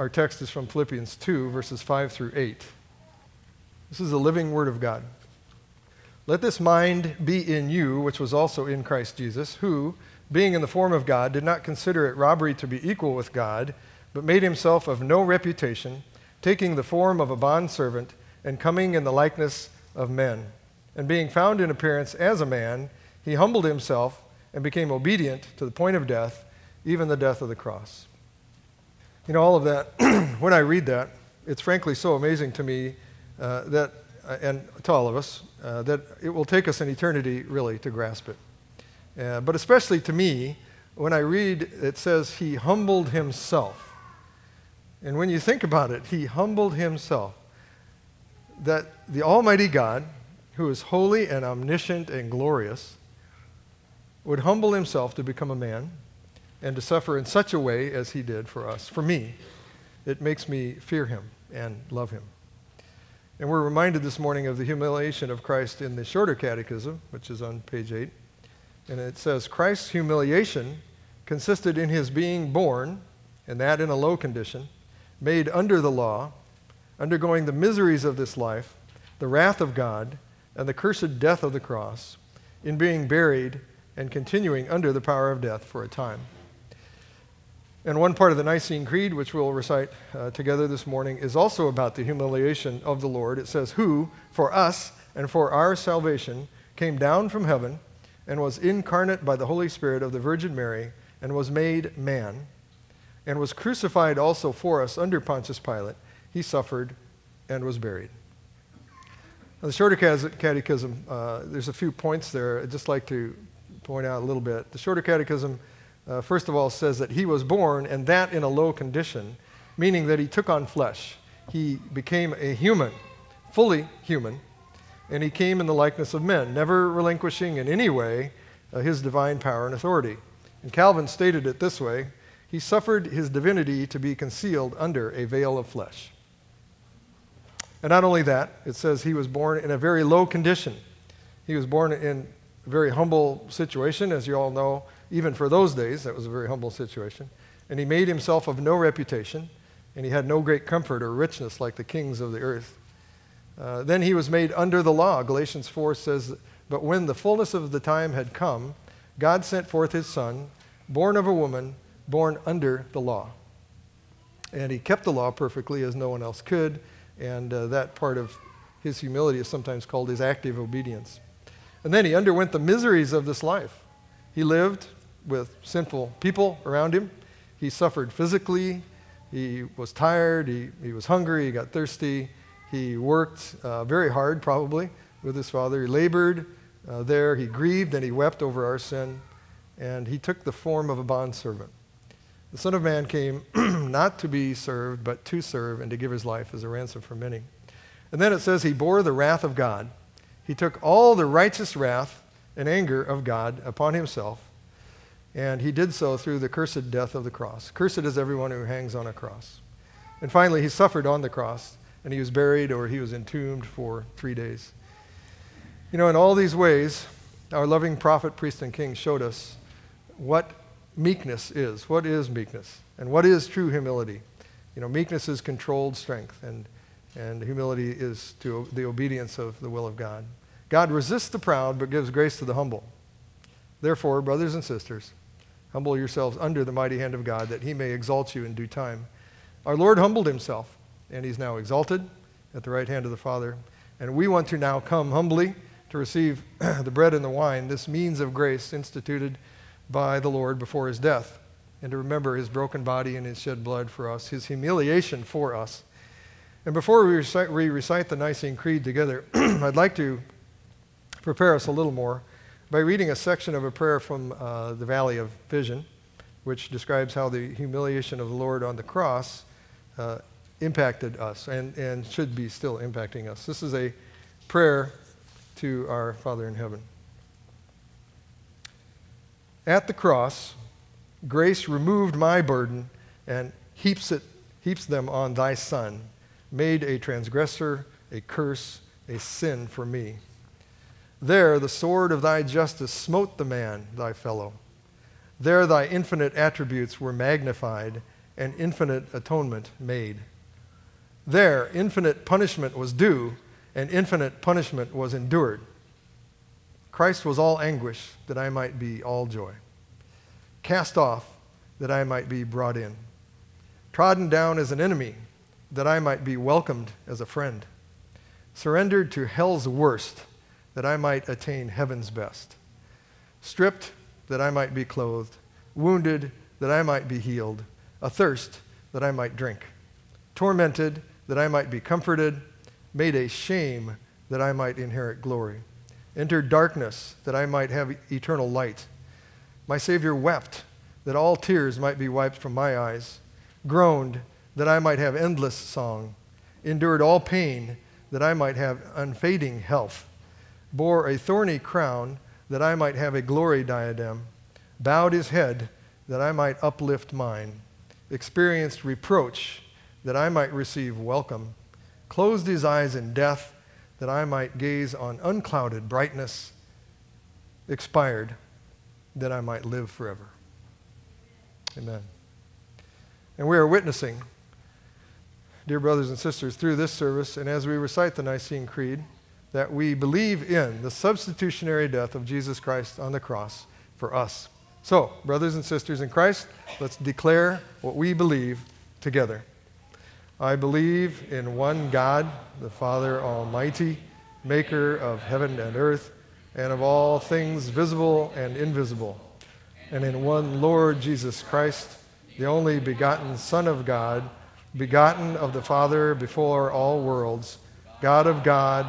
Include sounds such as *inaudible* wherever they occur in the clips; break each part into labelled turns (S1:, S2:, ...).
S1: our text is from Philippians 2, verses 5 through 8. This is the living word of God. Let this mind be in you, which was also in Christ Jesus, who, being in the form of God, did not consider it robbery to be equal with God, but made himself of no reputation, taking the form of a bondservant, and coming in the likeness of men. And being found in appearance as a man, he humbled himself and became obedient to the point of death, even the death of the cross. You know, all of that, *clears throat* when I read that, it's frankly so amazing to me uh, that, uh, and to all of us, uh, that it will take us an eternity really to grasp it. Uh, but especially to me, when I read it says he humbled himself. And when you think about it, he humbled himself. That the Almighty God, who is holy and omniscient and glorious, would humble himself to become a man and to suffer in such a way as he did for us. For me, it makes me fear him and love him. And we're reminded this morning of the humiliation of Christ in the shorter catechism, which is on page 8. And it says Christ's humiliation consisted in his being born, and that in a low condition, made under the law, undergoing the miseries of this life, the wrath of God, and the cursed death of the cross, in being buried and continuing under the power of death for a time. And one part of the Nicene Creed, which we'll recite uh, together this morning, is also about the humiliation of the Lord. It says, Who, for us and for our salvation, came down from heaven and was incarnate by the Holy Spirit of the Virgin Mary and was made man and was crucified also for us under Pontius Pilate. He suffered and was buried. Now, the Shorter Catechism, uh, there's a few points there I'd just like to point out a little bit. The Shorter Catechism uh, first of all, says that he was born, and that in a low condition, meaning that he took on flesh. He became a human, fully human, and he came in the likeness of men, never relinquishing in any way uh, his divine power and authority. And Calvin stated it this way He suffered his divinity to be concealed under a veil of flesh. And not only that, it says he was born in a very low condition. He was born in a very humble situation, as you all know even for those days, that was a very humble situation. And he made himself of no reputation, and he had no great comfort or richness like the kings of the earth. Uh, then he was made under the law. Galatians 4 says, But when the fullness of the time had come, God sent forth his Son, born of a woman, born under the law. And he kept the law perfectly as no one else could, and uh, that part of his humility is sometimes called his active obedience. And then he underwent the miseries of this life. He lived with sinful people around him. He suffered physically. He was tired. He, he was hungry. He got thirsty. He worked uh, very hard, probably, with his father. He labored uh, there. He grieved and he wept over our sin. And he took the form of a bondservant. The Son of Man came *clears throat* not to be served, but to serve and to give his life as a ransom for many. And then it says he bore the wrath of God. He took all the righteous wrath and anger of God upon himself and he did so through the cursed death of the cross. Cursed is everyone who hangs on a cross. And finally, he suffered on the cross, and he was buried or he was entombed for three days. You know, in all these ways, our loving prophet, priest, and king showed us what meekness is. What is meekness? And what is true humility? You know, meekness is controlled strength, and, and humility is to the obedience of the will of God. God resists the proud, but gives grace to the humble. Therefore, brothers and sisters, Humble yourselves under the mighty hand of God, that he may exalt you in due time. Our Lord humbled himself, and he's now exalted at the right hand of the Father. And we want to now come humbly to receive *clears throat* the bread and the wine, this means of grace instituted by the Lord before his death, and to remember his broken body and his shed blood for us, his humiliation for us. And before we recite, we recite the Nicene Creed together, *clears throat* I'd like to prepare us a little more by reading a section of a prayer from uh, the Valley of Vision, which describes how the humiliation of the Lord on the cross uh, impacted us and, and should be still impacting us. This is a prayer to our Father in heaven. At the cross, grace removed my burden and heaps, it, heaps them on thy Son, made a transgressor, a curse, a sin for me. There the sword of thy justice smote the man, thy fellow. There thy infinite attributes were magnified, and infinite atonement made. There, infinite punishment was due, and infinite punishment was endured. Christ was all anguish that I might be all joy, cast off that I might be brought in, trodden down as an enemy that I might be welcomed as a friend, surrendered to hell's worst that I might attain heaven's best, stripped that I might be clothed, wounded that I might be healed, athirst that I might drink, tormented that I might be comforted, made a shame that I might inherit glory, entered darkness that I might have eternal light. My Savior wept that all tears might be wiped from my eyes, groaned that I might have endless song, endured all pain that I might have unfading health, bore a thorny crown that I might have a glory diadem, bowed his head that I might uplift mine, experienced reproach that I might receive welcome, closed his eyes in death that I might gaze on unclouded brightness, expired that I might live forever. Amen. And we are witnessing, dear brothers and sisters, through this service and as we recite the Nicene Creed, that we believe in the substitutionary death of Jesus Christ on the cross for us. So, brothers and sisters in Christ, let's declare what we believe together. I believe in one God, the Father Almighty, maker of heaven and earth, and of all things visible and invisible, and in one Lord Jesus Christ, the only begotten Son of God, begotten of the Father before all worlds, God of God,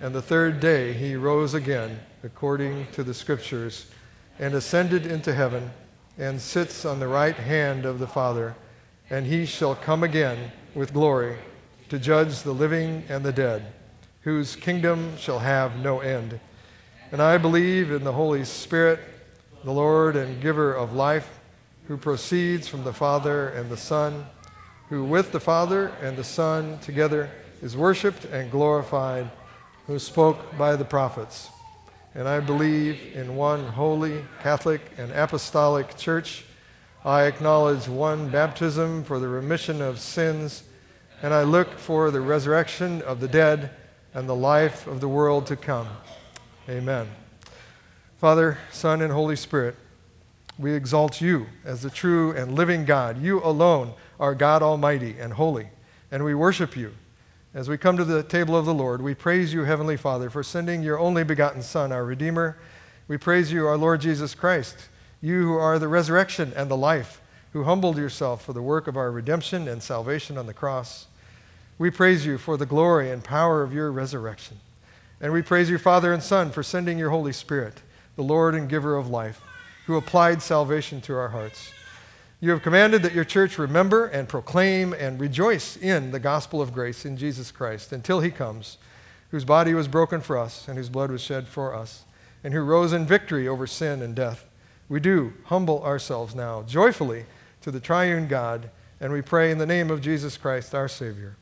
S1: and the third day he rose again, according to the Scriptures, and ascended into heaven and sits on the right hand of the Father, and he shall come again with glory to judge the living and the dead, whose kingdom shall have no end. And I believe in the Holy Spirit, the Lord and giver of life, who proceeds from the Father and the Son, who with the Father and the Son together is worshiped and glorified, who spoke by the prophets. And I believe in one holy, Catholic, and apostolic church. I acknowledge one baptism for the remission of sins, and I look for the resurrection of the dead and the life of the world to come. Amen. Father, Son, and Holy Spirit, we exalt you as the true and living God. You alone are God Almighty and holy, and we worship you. As we come to the table of the Lord, we praise you, Heavenly Father, for sending your only begotten Son, our Redeemer. We praise you, our Lord Jesus Christ, you who are the resurrection and the life, who humbled yourself for the work of our redemption and salvation on the cross. We praise you for the glory and power of your resurrection. And we praise you, Father and Son, for sending your Holy Spirit, the Lord and giver of life, who applied salvation to our hearts. You have commanded that your church remember and proclaim and rejoice in the gospel of grace in Jesus Christ until he comes, whose body was broken for us and whose blood was shed for us, and who rose in victory over sin and death. We do humble ourselves now joyfully to the triune God, and we pray in the name of Jesus Christ, our Savior.